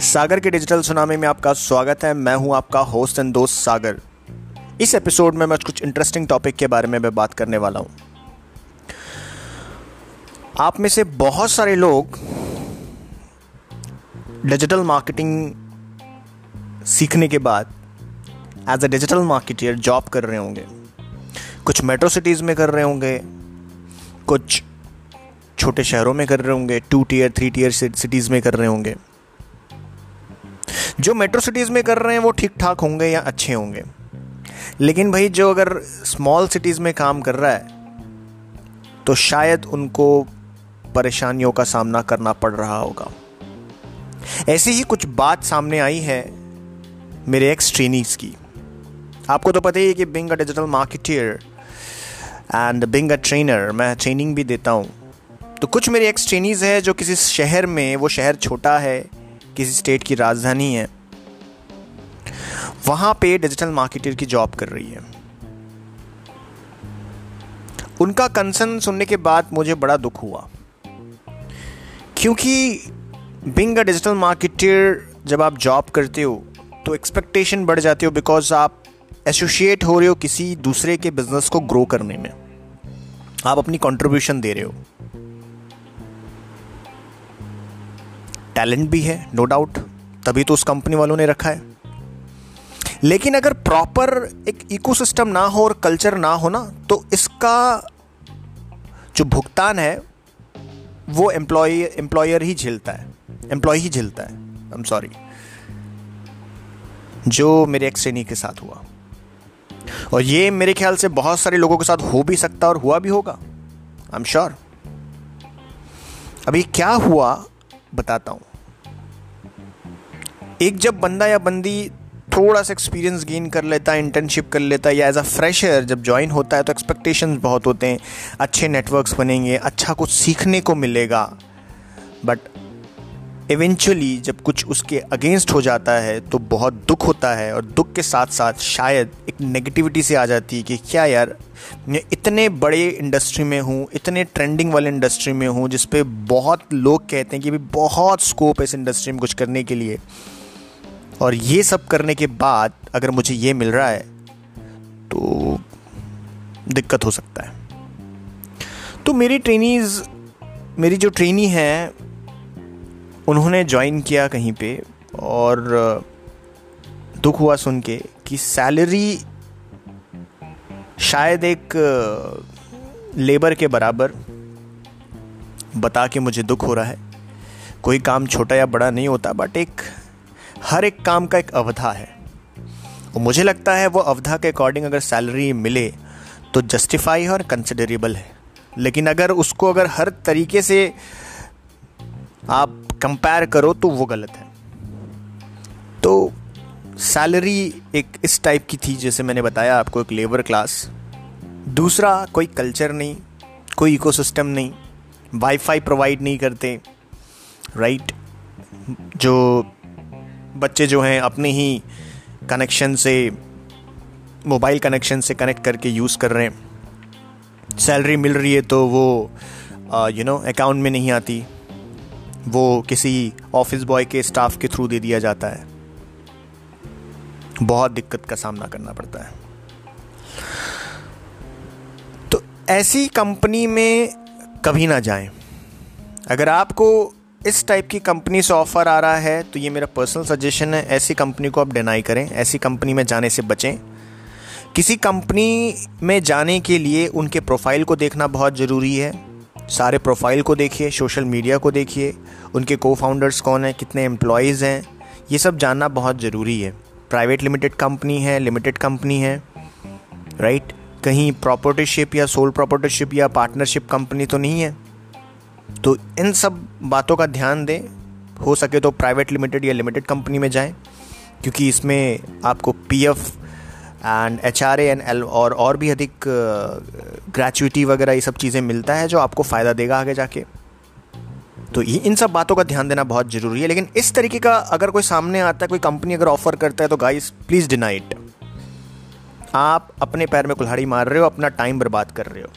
सागर के digital tsunami में आपका स्वागत है। मैं हूँ आपका होस्ट एंड दोस्त सागर। इस एपिसोड में मैं कुछ इंटरेस्टिंग टॉपिक के बारे में मैं बात करने वाला हूँ। आप में से बहुत सारे लोग डिजिटल मार्केटिंग सीखने के बाद as a digital marketer job कर रहे होंगे। कुछ मेट्रो सिटीज़ में कर रहे होंगे, कुछ छोटे शहरों में कर रहे होंगे two tier three tier cities में कर रहे होंगे। जो मेट्रो सिटीज़ में कर रहे हैं, वो ठीक ठाक होंगे या अच्छे होंगे। लेकिन भाई, जो अगर स्मॉल सिटीज़ में काम कर रहा है तो शायद उनको परेशानियों का सामना करना पड़ रहा होगा। ऐसी ही कुछ बात सामने आई है मेरे एक्स ट्रेनिंग्स की। आपको तो पता ही है कि being a digital marketer and being a trainer मैं ट्रेनिंग भी देता हूँ। तो कुछ मेरे एक्स ट्रेनीज है जो किसी शहर में, वो शहर छोटा है, किसी स्टेट की राजधानी है, वहाँ पे डिजिटल मार्केटर की जॉब कर रही है। उनका कंसर्न सुनने के बाद मुझे बड़ा दुख हुआ। क्योंकि बिंग अ डिजिटल मार्केटर जब आप जॉब करते हो तो एक्सपेक्टेशन बढ़ जाती हो बिकॉज़ आप एसोसिएट हो रहे हो किसी दूसरे के बिज़नेस को ग्रो करने में। आप अपनी कंट्रीब्यूशन दे रहे हो। टैलेंट भी है नो डाउट तभी तो उस कंपनी वालों ने रखा है। लेकिन अगर प्रॉपर एक इकोसिस्टम ना हो और कल्चर ना हो ना तो इसका जो भुगतान है, वो एम्प्लॉय एम्प्लॉयर ही झेलता है। एम्प्लॉय ही झेलता है। आई एम सॉरी जो मेरे एक श्रेणी के साथ हुआ। और ये मेरे ख्याल से बहुत सारे लोगों के साथ हो भी सकता और हुआ भी होगा। आई एम श्योर अभी क्या हुआ बताता हूँ। एक जब बंदा या बंदी थोड़ा सा एक्सपीरियंस गेन कर लेता है इंटर्नशिप कर लेता है या एज अ फ्रेशर जब ज्वाइन होता है तो एक्सपेक्टेशंस बहुत होते हैं। अच्छे नेटवर्क्स बनेंगे अच्छा कुछ सीखने को मिलेगा। बट इवेंचुअली जब कुछ उसके अगेंस्ट हो जाता है तो बहुत दुख होता है और दुख के साथ साथ शायद एक नेगेटिविटी से आ जाती है कि क्या यार, मैं इतने बड़े इंडस्ट्री में हूँ, इतने ट्रेंडिंग वाले इंडस्ट्री में हूँ, जिस पे बहुत लोग कहते हैं कि भाई बहुत स्कोप है इस इंडस्ट्री में कुछ करने के लिए। और ये सब करने के बाद अगर मुझे ये मिल रहा है तो दिक्कत हो सकता है। तो मेरी ट्रेनीज मेरी जो ट्रेनी है उन्होंने ज्वाइन किया कहीं पे और दुख हुआ सुन के कि सैलरी शायद एक लेबर के बराबर बता के मुझे दुख हो रहा है। कोई काम छोटा या बड़ा नहीं होता बट एक, हर एक काम का एक अवधा है। और मुझे लगता है वो अवधा के अकॉर्डिंग अगर सैलरी मिले तो जस्टिफाई है और कंसिडरेबल है। लेकिन अगर उसको अगर हर तरीके से आप कंपेयर करो तो वो गलत है। तो सैलरी एक इस टाइप की थी, जैसे मैंने बताया आपको, एक लेबर क्लास दूसरा, कोई कल्चर नहीं, कोई इकोसिस्टम नहीं वाईफाई प्रोवाइड नहीं करते राइट जो बच्चे जो हैं, अपने ही कनेक्शन से मोबाइल कनेक्शन से कनेक्ट करके यूज़ कर रहे हैं। सैलरी मिल रही है तो वो यू नो अकाउंट में नहीं आती। वो किसी ऑफ़िस बॉय के स्टाफ के थ्रू दे दिया जाता है। बहुत दिक्कत का सामना करना पड़ता है। तो ऐसी कंपनी में कभी ना जाएँ। अगर आपको इस टाइप की कंपनी से ऑफ़र आ रहा है तो ये मेरा पर्सनल सजेशन है, ऐसी कंपनी को आप डिनाई करें। ऐसी कंपनी में जाने से बचें। किसी कंपनी में जाने के लिए उनके प्रोफ़ाइल को देखना बहुत ज़रूरी है। सारे प्रोफ़ाइल को देखिए सोशल मीडिया को देखिए, उनके को फाउंडर्स कौन हैं, कितने एम्प्लॉयज़ हैं, ये सब जानना बहुत ज़रूरी है। प्राइवेट लिमिटेड कंपनी है लिमिटेड कंपनी है राइट कहीं प्रॉपर्टीशिप या सोल प्रॉपर्टीशिप या पार्टनरशिप कंपनी तो नहीं है। तो इन सब बातों का ध्यान दें, हो सके तो प्राइवेट लिमिटेड या लिमिटेड कंपनी में जाएँ, क्योंकि इसमें आपको PF and H R and all और और भी अधिक ग्रेचुइटी वगैरह ये सब चीज़ें मिलता है जो आपको फ़ायदा देगा आगे जाके। तो ये, इन सब बातों का ध्यान देना बहुत ज़रूरी है। लेकिन इस तरीके का अगर कोई सामने आता है, कोई कंपनी अगर ऑफ़र करता है तो गाइस प्लीज़ डिनाई इट आप अपने पैर में कुल्हाड़ी मार रहे हो, अपना टाइम बर्बाद कर रहे हो।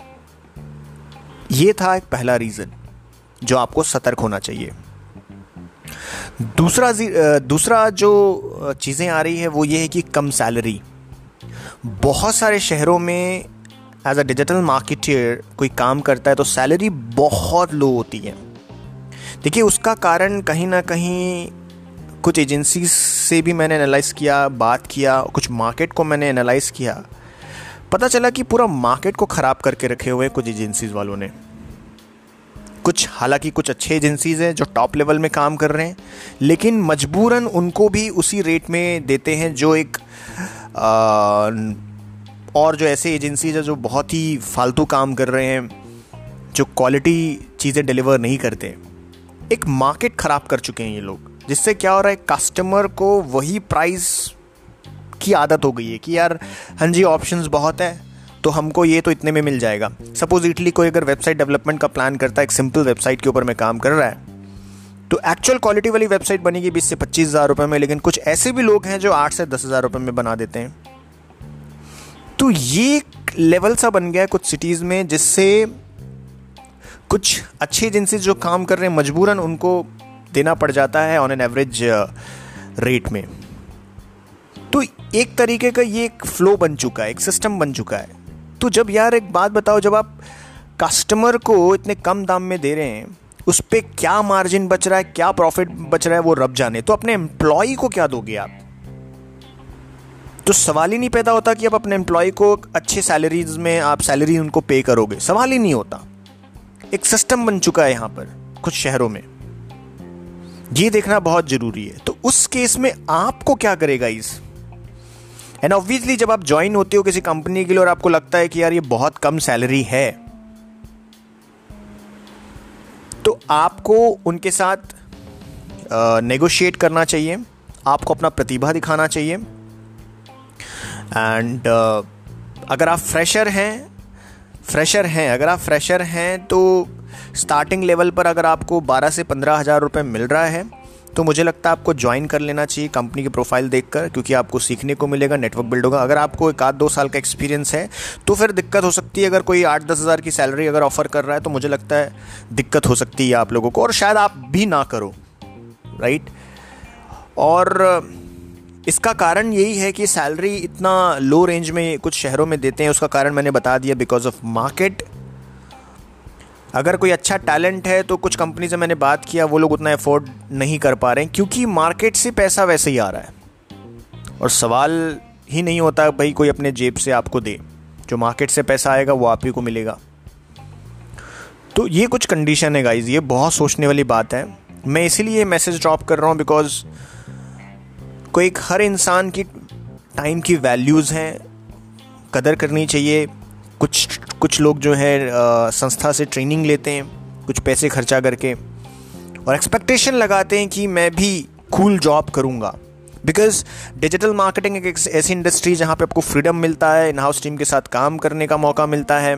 ये था एक पहला रीज़न जो आपको सतर्क होना चाहिए। दूसरा दूसरा जो चीज़ें आ रही है, वो ये है कि कम सैलरी बहुत सारे शहरों में एज अ डिजिटल मार्केटियर कोई काम करता है तो सैलरी बहुत लो होती है। देखिए, उसका कारण कहीं ना कहीं कुछ एजेंसी से भी मैंने एनालाइज किया, बात किया, कुछ मार्केट को मैंने एनालाइज किया। पता चला कि पूरा मार्केट को ख़राब करके रखे हुए कुछ एजेंसीज वालों ने। कुछ, हालाँकि कुछ अच्छे एजेंसीज हैं जो टॉप लेवल में काम कर रहे हैं, लेकिन मजबूरन उनको भी उसी रेट में देते हैं जो एक और जो ऐसे एजेंसीज है जो बहुत ही फालतू काम कर रहे हैं, जो क्वालिटी चीज़ें डिलीवर नहीं करते, एक मार्केट ख़राब कर चुके हैं ये लोग, जिससे क्या हो रहा है कस्टमर को वही प्राइस की आदत हो गई है कि यार हाँ जी ऑप्शंस बहुत है तो हमको ये तो इतने में मिल जाएगा। सपोज़ इटली कोई अगर वेबसाइट डेवलपमेंट का प्लान करता है, एक सिंपल वेबसाइट के ऊपर में काम कर रहा है तो एक्चुअल क्वालिटी वाली वेबसाइट बनेगी बीस से पच्चीस हज़ार रुपये में, लेकिन कुछ ऐसे भी लोग हैं जो आठ से दस हज़ार रुपये में बना देते हैं। तो ये लेवल सा बन गया है कुछ सिटीज़ में, जिससे कुछ अच्छी एजेंसी जो काम कर रहे हैं, मजबूरन उनको देना पड़ जाता है ऑन एन एवरेज रेट में। तो एक तरीके का ये एक फ्लो बन चुका है, एक सिस्टम बन चुका है। तो जब यार एक बात बताओ, जब आप कस्टमर को इतने कम दाम में दे रहे हैं उस पर क्या मार्जिन बच रहा है, क्या प्रॉफिट बच रहा है, वो रब जाने। तो अपने एम्प्लॉय को क्या दोगे आप? तो सवाल ही नहीं पैदा होता कि आप अपने एम्प्लॉय को अच्छे सैलरीज में आप सैलरी उनको पे करोगे। सवाल ही नहीं होता। एक सिस्टम बन चुका है यहाँ पर, कुछ शहरों में। ये देखना बहुत ज़रूरी है। तो उस केस में आपको क्या करेगा इस? एंड ऑब्वियसली जब आप ज्वाइन होते हो किसी कंपनी के लिए और आपको लगता है कि यार ये बहुत कम सैलरी है तो आपको उनके साथ नेगोशिएट करना चाहिए। आपको अपना प्रतिभा दिखाना चाहिए। एंड uh, अगर आप फ्रेशर हैं फ्रेशर हैं अगर आप फ्रेशर हैं तो स्टार्टिंग लेवल पर अगर आपको 12 से पंद्रह हज़ार रुपये मिल रहा है तो मुझे लगता है आपको ज्वाइन कर लेना चाहिए कंपनी की प्रोफ़ाइल देखकर, क्योंकि आपको सीखने को मिलेगा नेटवर्क बिल्ड होगा। अगर आपको एक आध दो साल का एक्सपीरियंस है तो फिर दिक्कत हो सकती है। अगर कोई आठ दस हज़ार की सैलरी अगर ऑफ़र कर रहा है तो मुझे लगता है दिक्कत हो सकती है आप लोगों को, और शायद आप भी ना करो राइट और इसका कारण यही है कि सैलरी इतना लो रेंज में कुछ शहरों में देते हैं, उसका कारण मैंने बता दिया बिकॉज़ ऑफ़ मार्केट अगर कोई अच्छा टैलेंट है तो कुछ कंपनी से मैंने बात किया, वो लोग उतना अफोर्ड नहीं कर पा रहे हैं, क्योंकि मार्केट से पैसा वैसे ही आ रहा है। और सवाल ही नहीं होता भाई कोई अपने जेब से आपको दे। जो मार्केट से पैसा आएगा, वो आप ही को मिलेगा। तो ये कुछ कंडीशन है गाइज़ ये बहुत सोचने वाली बात है। मैं इसीलिए मैसेज ड्रॉप कर रहा हूँ बिकॉज़ कोई हर इंसान की टाइम की वैल्यूज़ हैं, कदर करनी चाहिए। कुछ कुछ लोग जो है संस्था से ट्रेनिंग लेते हैं, कुछ पैसे खर्चा करके और एक्सपेक्टेशन लगाते हैं कि मैं भी कूल जॉब करूँगा। बिकॉज़ डिजिटल मार्केटिंग एक ऐसी इंडस्ट्री जहाँ पे आपको फ्रीडम मिलता है इन हाउस टीम के साथ काम करने का मौका मिलता है।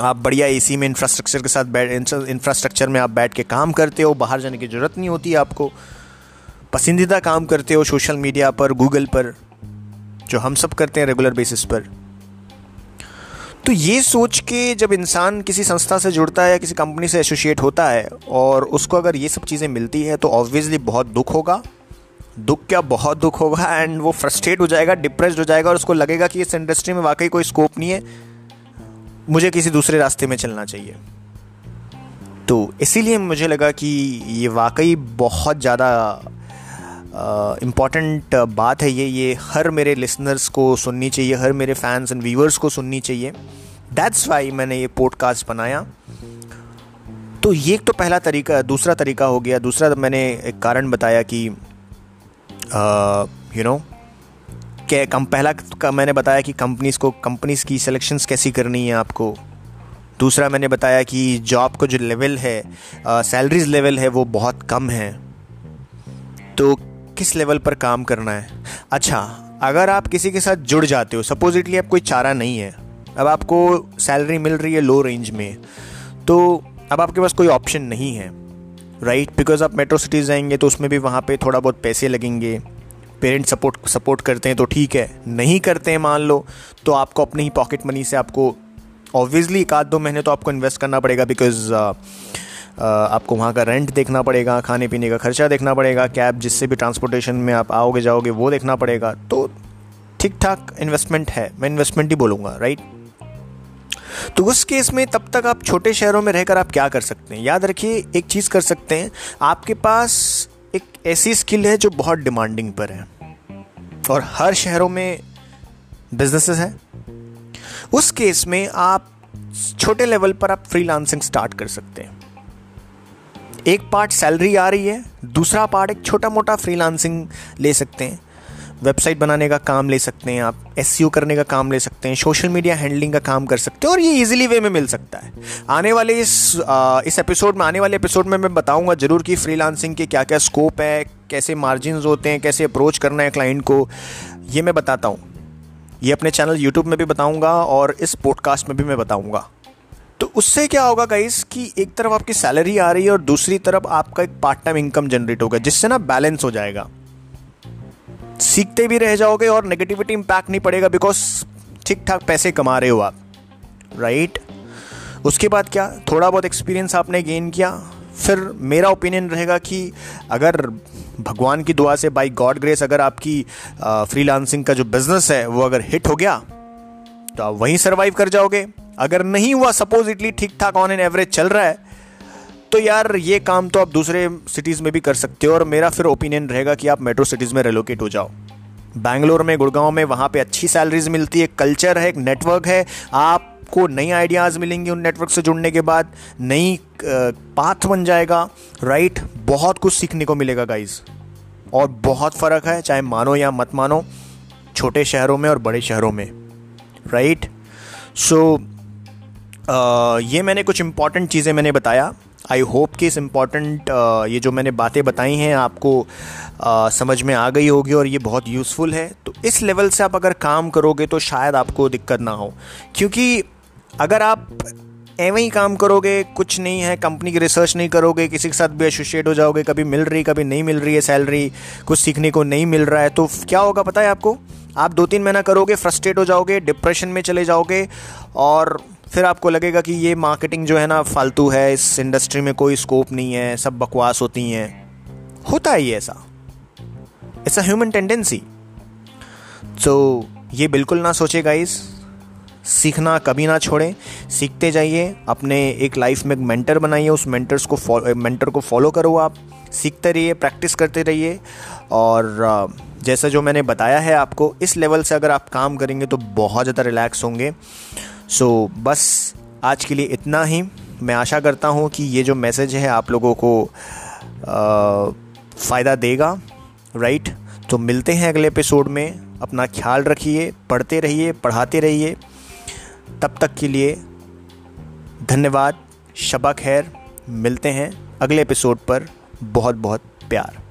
आप बढ़िया एसी में इंफ्रास्ट्रक्चर के साथ बैठ इंफ्रास्ट्रक्चर में आप बैठ के काम करते हो, बाहर जाने की ज़रूरत नहीं होती आपको। पसंदीदा काम करते हो सोशल मीडिया पर गूगल पर, जो हम सब करते हैं रेगुलर बेसिस पर। तो ये सोच के जब इंसान किसी संस्था से जुड़ता है या किसी कंपनी से एसोसिएट होता है और उसको अगर ये सब चीज़ें मिलती है तो ऑब्वियसली बहुत दुख होगा। दुख क्या? बहुत दुख होगा एंड वो फ्रस्ट्रेट हो जाएगा डिप्रेस्ड हो जाएगा और उसको लगेगा कि इस इंडस्ट्री में वाकई कोई स्कोप नहीं है। मुझे किसी दूसरे रास्ते में चलना चाहिए। तो इसीलिए मुझे लगा कि ये वाकई बहुत ज़्यादा इंपॉर्टेंट बात है ये ये हर मेरे लिसनर्स को सुननी चाहिए, हर मेरे फैंस एंड व्यूअर्स को सुननी चाहिए। दैट्स वाई मैंने ये पॉडकास्ट बनाया। तो ये एक तो पहला तरीका, दूसरा तरीका हो गया। दूसरा तो मैंने एक कारण बताया कि यू नो क्या कम, पहला का मैंने बताया कि कंपनीज़ को कंपनीज़ की सिलेक्शंस कैसी करनी है आपको। दूसरा मैंने बताया कि जॉब का जो लेवल है सैलरीज लेवल है, वो बहुत कम है। तो किस लेवल पर काम करना है अच्छा अगर आप किसी के साथ जुड़ जाते हो सपोजिटली आप कोई चारा नहीं है, अब आपको सैलरी मिल रही है लो रेंज में तो अब आपके पास कोई ऑप्शन नहीं है राइट right? बिकॉज़ आप मेट्रो सिटीज़ जाएँगे तो उसमें भी वहाँ पे थोड़ा बहुत पैसे लगेंगे पेरेंट्स सपोर्ट सपोर्ट करते हैं तो ठीक है नहीं करते हैं, मान लो तो आपको अपने ही पॉकेट मनी से आपको ऑब्वियसली एक आध दो महीने तो आपको इन्वेस्ट करना पड़ेगा बिकॉज़ आपको वहाँ का रेंट देखना पड़ेगा खाने पीने का खर्चा देखना पड़ेगा कैब जिससे भी ट्रांसपोर्टेशन में आप आओगे, जाओगे, वो देखना पड़ेगा। तो ठीक ठाक इन्वेस्टमेंट है, मैं इन्वेस्टमेंट ही बोलूँगा राइट तो उस केस में तब तक आप छोटे शहरों में रहकर आप क्या कर सकते हैं? याद रखिए, एक चीज़ कर सकते हैं, आपके पास एक ऐसी स्किल है जो बहुत डिमांडिंग पर है। और हर शहरों में बिजनेसेस है। उस केस में आप छोटे लेवल पर आप फ्रीलांसिंग स्टार्ट कर सकते हैं। एक पार्ट सैलरी आ रही है दूसरा पार्ट एक छोटा मोटा फ्रीलांसिंग ले सकते हैं। वेबसाइट बनाने का काम ले सकते हैं आप एस करने का काम ले सकते हैं सोशल मीडिया हैंडलिंग का काम कर सकते हैं और ये इजीली वे में मिल सकता है। आने वाले इस आ, इस एपिसोड में आने वाले एपिसोड में मैं बताऊँगा ज़रूर कि फ्रीलांसिंग के क्या क्या स्कोप है कैसे मार्जिन होते हैं कैसे अप्रोच करना है क्लाइंट को ये मैं बताता हूँ। ये अपने चैनल यूट्यूब में भी बताऊँगा और इस पॉडकास्ट में भी मैं बताऊँगा। उससे क्या होगा गाइस कि एक तरफ़ आपकी सैलरी आ रही है और दूसरी तरफ़ आपका एक पार्ट टाइम इनकम जनरेट होगा, जिससे ना बैलेंस हो जाएगा। सीखते भी रह जाओगे और नेगेटिविटी इम्पैक्ट नहीं पड़ेगा बिकॉज़ ठीक ठाक पैसे कमा रहे हो आप राइट उसके बाद क्या, थोड़ा बहुत एक्सपीरियंस आपने गेन किया, फिर मेरा ओपिनियन रहेगा कि अगर भगवान की दुआ से बाई गॉड ग्रेस अगर आपकी फ्रीलांसिंग का जो बिज़नेस है वो अगर हिट हो गया तो आप वहीं सर्वाइव कर जाओगे। अगर नहीं हुआ सपोज़ इटली ठीक ठाक ऑन एन एवरेज चल रहा है तो यार ये काम तो आप दूसरे सिटीज़ में भी कर सकते हो और मेरा फिर ओपिनियन रहेगा कि आप मेट्रो सिटीज़ में रेलोकेट हो जाओ। बैंगलोर में गुड़गांव में वहाँ पे अच्छी सैलरीज मिलती है कल्चर है एक नेटवर्क है आपको नई आइडियाज़ मिलेंगी उन नेटवर्क से जुड़ने के बाद नई पाथ बन जाएगा राइट बहुत कुछ सीखने को मिलेगा गाइज़ और बहुत फ़र्क है चाहे मानो या मत मानो छोटे शहरों में और बड़े शहरों में राइट सो so, ये मैंने कुछ इंपॉर्टेंट चीज़ें मैंने बताया। आई होप कि इस इंपॉर्टेंट ये जो मैंने बातें बताई हैं आपको आ, समझ में आ गई होगी और ये बहुत यूज़फुल है। तो इस लेवल से आप अगर काम करोगे तो शायद आपको दिक्कत ना हो। क्योंकि अगर आप एवं ही काम करोगे कुछ नहीं है कंपनी की रिसर्च नहीं करोगे किसी के साथ भी एसोशिएट हो जाओगे कभी मिल रही कभी नहीं मिल रही है सैलरी कुछ सीखने को नहीं मिल रहा है तो क्या होगा पता है आपको? आप दो तीन महीना करोगे फ्रस्ट्रेट हो जाओगे डिप्रेशन में चले जाओगे और फिर आपको लगेगा कि ये मार्केटिंग जो है ना फालतू है, इस इंडस्ट्री में कोई स्कोप नहीं है, सब बकवास होती हैं। होता है ये ऐसा। इट्स अ ह्यूमन टेंडेंसी तो ये बिल्कुल ना सोचे गाइस सीखना कभी ना छोड़ें। सीखते जाइए। अपने एक लाइफ में एक मेंटर बनाइए। उस मेंटर्स को मेंटर को फॉलो करो आप। सीखते रहिए प्रैक्टिस करते रहिए। और जैसा जो मैंने बताया है आपको, इस लेवल से अगर आप काम करेंगे तो बहुत ज़्यादा रिलैक्स होंगे। सो so, बस आज के लिए इतना ही। मैं आशा करता हूँ कि ये जो मैसेज है आप लोगों को फ़ायदा देगा राइट तो मिलते हैं अगले एपिसोड में। अपना ख्याल रखिए पढ़ते रहिए पढ़ाते रहिए। तब तक के लिए धन्यवाद शबा खैर। मिलते हैं अगले एपिसोड पर। बहुत बहुत प्यार।